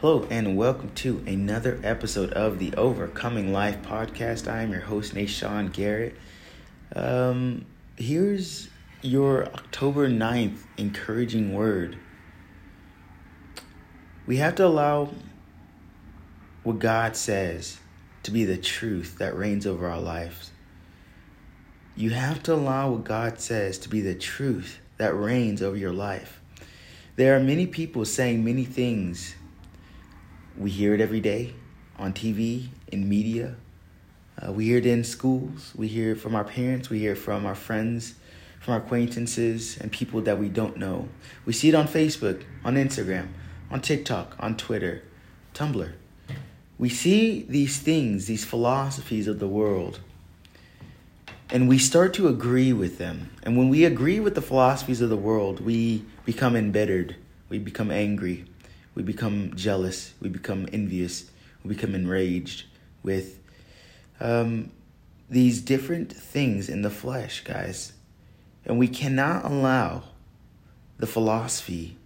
Hello, and welcome to another episode of the Overcoming Life podcast. I am your host, Nashawn Garrett. Um, here's your October 9th encouraging word. We have to allow what God says to be the truth that reigns over our lives. You have to allow what God says to be the truth that reigns over your life. There are many people saying many things we hear it every day on TV, in media. Uh, we hear it in schools. We hear it from our parents. We hear it from our friends, from our acquaintances, and people that we don't know. We see it on Facebook, on Instagram, on TikTok, on Twitter, Tumblr. We see these things, these philosophies of the world, and we start to agree with them. And when we agree with the philosophies of the world, we become embittered, we become angry we become jealous, we become envious, we become enraged with um, these different things in the flesh, guys. And we cannot allow the philosophy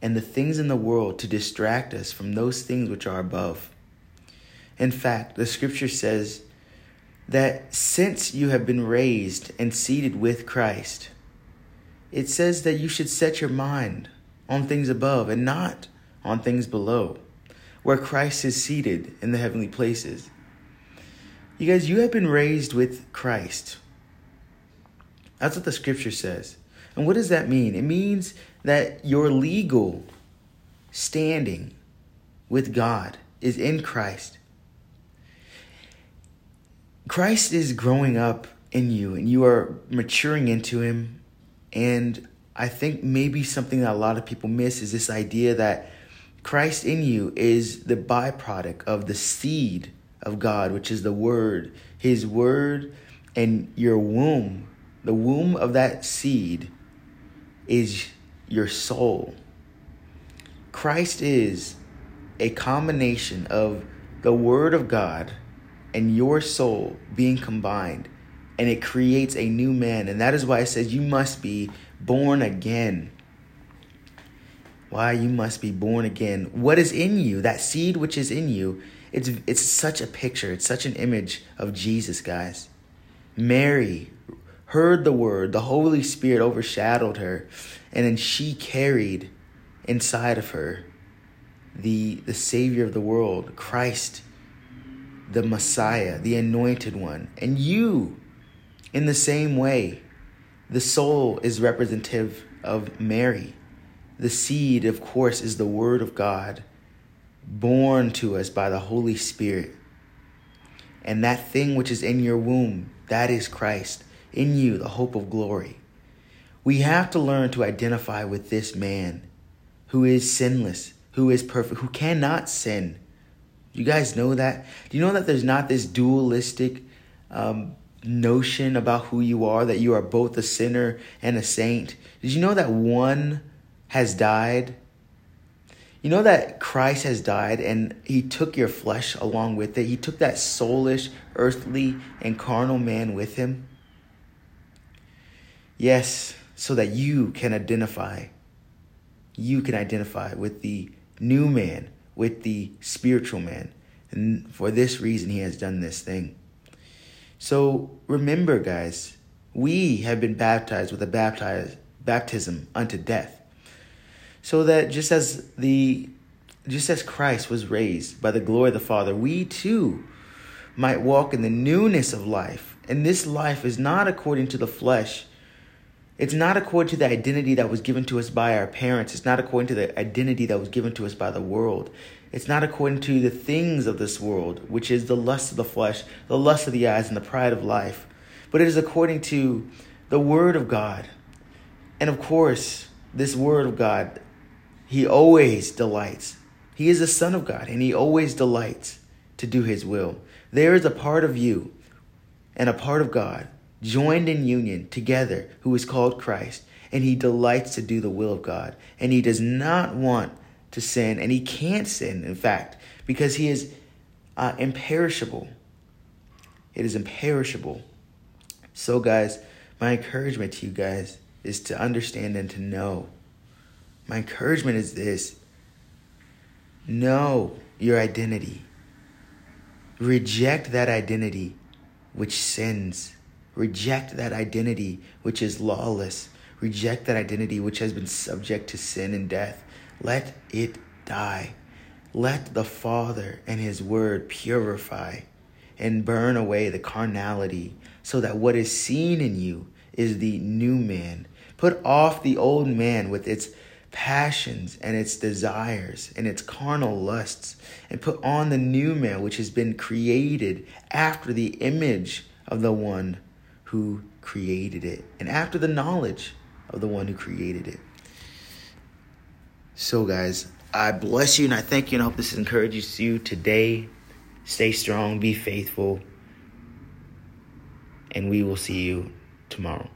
and the things in the world to distract us from those things which are above. In fact, the scripture says that since you have been raised and seated with Christ, it says that you should set your mind on things above and not on things below, where Christ is seated in the heavenly places. You guys, you have been raised with Christ. That's what the scripture says. And what does that mean? It means that your legal standing with God is in Christ. Christ is growing up in you and you are maturing into him. And I think maybe something that a lot of people miss is this idea that Christ in you is the byproduct of the seed of God, which is the Word. His Word and your womb, the womb of that seed is your soul. Christ is a combination of the Word of God and your soul being combined, and it creates a new man. And that is why it says you must be born again why you must be born again. What is in you, that seed which is in you, it's it's such a picture, it's such an image of Jesus, guys. Mary heard the word, the Holy Spirit overshadowed her, and then she carried inside of her the the savior of the world, Christ, the Messiah, the anointed one. And you in the same way, the soul is representative of Mary the seed, of course, is the Word of God, born to us by the Holy Spirit. And that thing which is in your womb, that is Christ, in you, the hope of glory. We have to learn to identify with this man who is sinless, who is perfect, who cannot sin. You guys know that? Do you know that there's not this dualistic um, notion about who you are, that you are both a sinner and a saint? Did you know that one has died. You know that Christ has died and he took your flesh along with it. He took that soulish, earthly, and carnal man with him. Yes, so that you can identify. You can identify with the new man, with the spiritual man. And for this reason, he has done this thing. So remember, guys, we have been baptized with a baptism unto death so that just as the just as Christ was raised by the glory of the Father, we too might walk in the newness of life. And this life is not according to the flesh. It's not according to the identity that was given to us by our parents. It's not according to the identity that was given to us by the world. It's not according to the things of this world, which is the lust of the flesh, the lust of the eyes, and the pride of life. But it is according to the Word of God. And of course, this Word of God he always delights. He is the Son of God, and He always delights to do His will. There is a part of you and a part of God joined in union together who is called Christ, and He delights to do the will of God. And He does not want to sin, and He can't sin, in fact, because He is uh, imperishable. It is imperishable. So, guys, my encouragement to you guys is to understand and to know my encouragement is this Know your identity. Reject that identity which sins. Reject that identity which is lawless. Reject that identity which has been subject to sin and death. Let it die. Let the Father and His Word purify and burn away the carnality so that what is seen in you is the new man. Put off the old man with its passions and its desires and its carnal lusts, and put on the new man which has been created after the image of the one who created it and after the knowledge of the one who created it. So, guys, I bless you and I thank you and I hope this encourages you today. Stay strong, be faithful, and we will see you tomorrow.